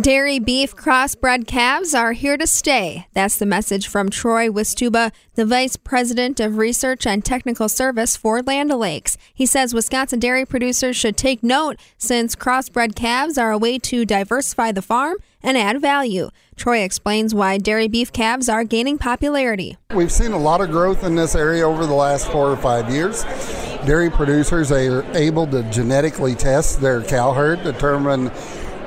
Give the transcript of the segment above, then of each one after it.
Dairy beef crossbred calves are here to stay. That's the message from Troy Wistuba, the Vice President of Research and Technical Service for Land O'Lakes. He says Wisconsin dairy producers should take note since crossbred calves are a way to diversify the farm and add value. Troy explains why dairy beef calves are gaining popularity. We've seen a lot of growth in this area over the last four or five years. Dairy producers are able to genetically test their cow herd, determine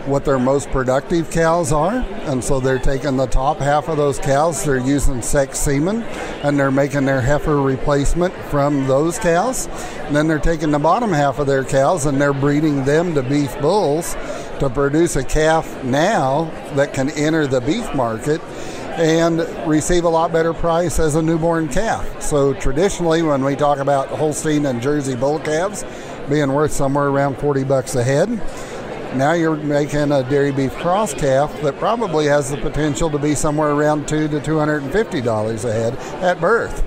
what their most productive cows are. And so they're taking the top half of those cows, they're using sex semen, and they're making their heifer replacement from those cows. And then they're taking the bottom half of their cows and they're breeding them to beef bulls to produce a calf now that can enter the beef market and receive a lot better price as a newborn calf. So traditionally when we talk about Holstein and Jersey bull calves being worth somewhere around 40 bucks a head, now you're making a dairy beef cross calf that probably has the potential to be somewhere around two to two hundred and fifty dollars a head at birth.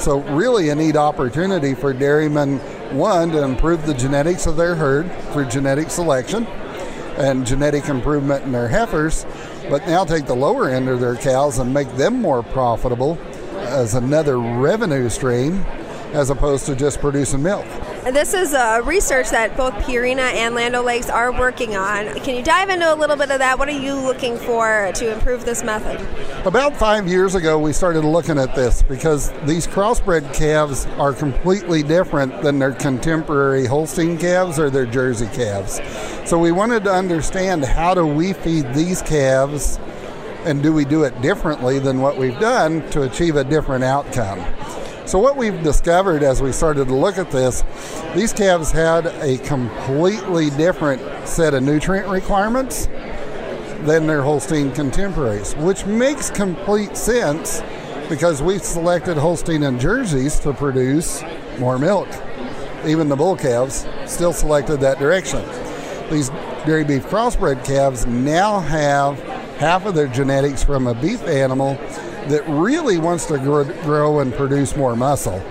So really a neat opportunity for dairymen one to improve the genetics of their herd through genetic selection and genetic improvement in their heifers, but now take the lower end of their cows and make them more profitable as another revenue stream as opposed to just producing milk. This is a research that both Purina and Land O'Lakes are working on. Can you dive into a little bit of that? What are you looking for to improve this method? About five years ago, we started looking at this because these crossbred calves are completely different than their contemporary Holstein calves or their Jersey calves. So we wanted to understand how do we feed these calves and do we do it differently than what we've done to achieve a different outcome? So, what we've discovered as we started to look at this, these calves had a completely different set of nutrient requirements than their Holstein contemporaries, which makes complete sense because we've selected Holstein and Jerseys to produce more milk. Even the bull calves still selected that direction. These dairy beef crossbred calves now have half of their genetics from a beef animal that really wants to grow and produce more muscle.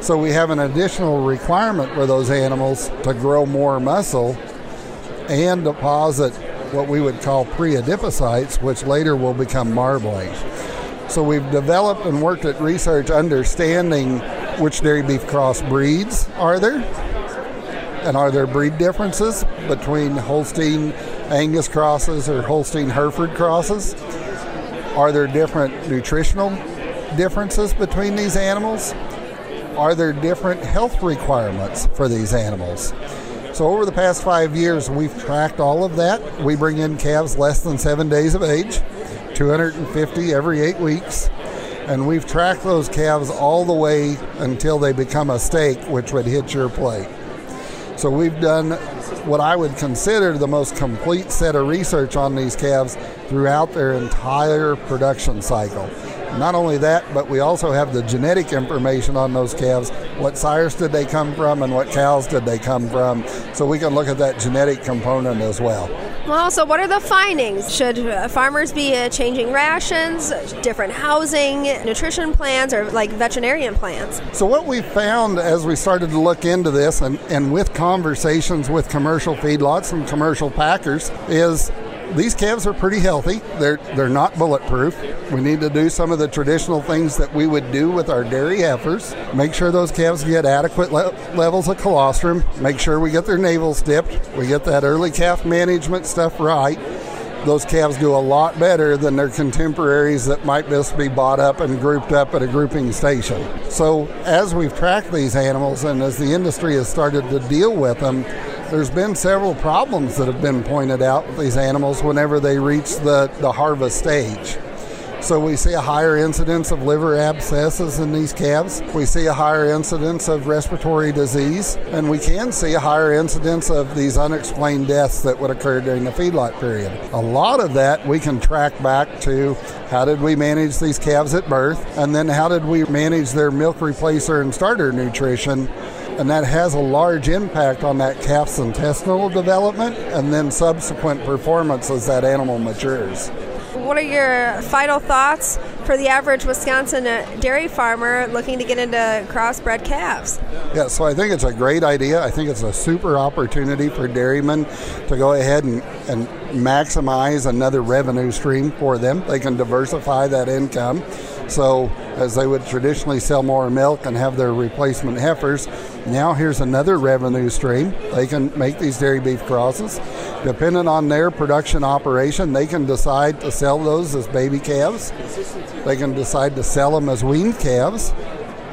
So we have an additional requirement for those animals to grow more muscle and deposit what we would call pre-adipocytes, which later will become marbling. So we've developed and worked at research understanding which dairy beef cross breeds are there, and are there breed differences between Holstein Angus crosses or Holstein Hereford crosses? Are there different nutritional differences between these animals? Are there different health requirements for these animals? So, over the past five years, we've tracked all of that. We bring in calves less than seven days of age, 250 every eight weeks, and we've tracked those calves all the way until they become a steak, which would hit your plate. So, we've done what I would consider the most complete set of research on these calves throughout their entire production cycle. Not only that, but we also have the genetic information on those calves. What sires did they come from and what cows did they come from? So we can look at that genetic component as well. Well, so what are the findings? Should uh, farmers be uh, changing rations, different housing, nutrition plans, or like veterinarian plans? So, what we found as we started to look into this and, and with conversations with commercial feedlots and commercial packers is these calves are pretty healthy. They're they're not bulletproof. We need to do some of the traditional things that we would do with our dairy heifers. Make sure those calves get adequate le- levels of colostrum. Make sure we get their navels dipped. We get that early calf management stuff right. Those calves do a lot better than their contemporaries that might just be bought up and grouped up at a grouping station. So, as we've tracked these animals and as the industry has started to deal with them, there's been several problems that have been pointed out with these animals whenever they reach the, the harvest stage. So we see a higher incidence of liver abscesses in these calves. We see a higher incidence of respiratory disease, and we can see a higher incidence of these unexplained deaths that would occur during the feedlot period. A lot of that we can track back to how did we manage these calves at birth, and then how did we manage their milk replacer and starter nutrition and that has a large impact on that calf's intestinal development and then subsequent performance as that animal matures. What are your final thoughts for the average Wisconsin dairy farmer looking to get into crossbred calves? Yeah, so I think it's a great idea. I think it's a super opportunity for dairymen to go ahead and, and maximize another revenue stream for them. They can diversify that income. So, as they would traditionally sell more milk and have their replacement heifers, now here's another revenue stream. They can make these dairy beef crosses. Depending on their production operation, they can decide to sell those as baby calves. They can decide to sell them as weaned calves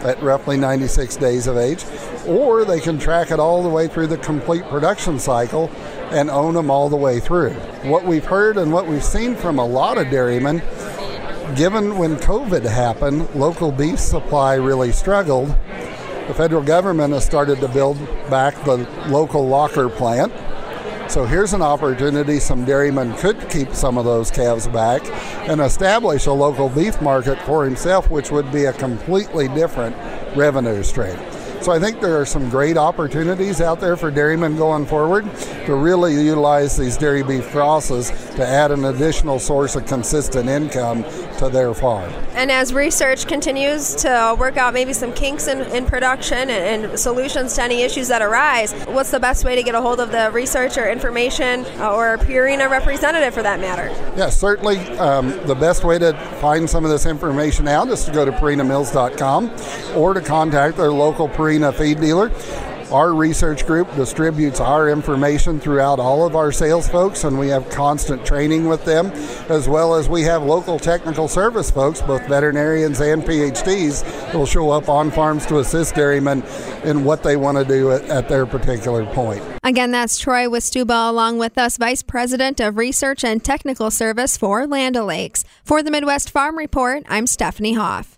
at roughly 96 days of age, or they can track it all the way through the complete production cycle and own them all the way through. What we've heard and what we've seen from a lot of dairymen given when COVID happened, local beef supply really struggled. The federal government has started to build back the local locker plant. So here's an opportunity some dairymen could keep some of those calves back and establish a local beef market for himself, which would be a completely different revenue stream. So I think there are some great opportunities out there for dairymen going forward to really utilize these dairy beef crosses to add an additional source of consistent income to their farm. And as research continues to work out maybe some kinks in, in production and, and, solutions to any issues that arise, what's the best way to get a hold of the research or information uh, or Purina representative for that matter? Yeah, certainly um, the best way to find some of this information out is to go to purinamills.com or to contact their local Purina feed dealer. Our research group distributes our information throughout all of our sales folks, and we have constant training with them, as well as we have local technical service folks, both veterinarians and PhDs, who will show up on farms to assist dairymen in what they want to do at, at their particular point. Again, that's Troy Wistuba along with us, Vice President of Research and Technical Service for Land O'Lakes. For the Midwest Farm Report, I'm Stephanie Hoff.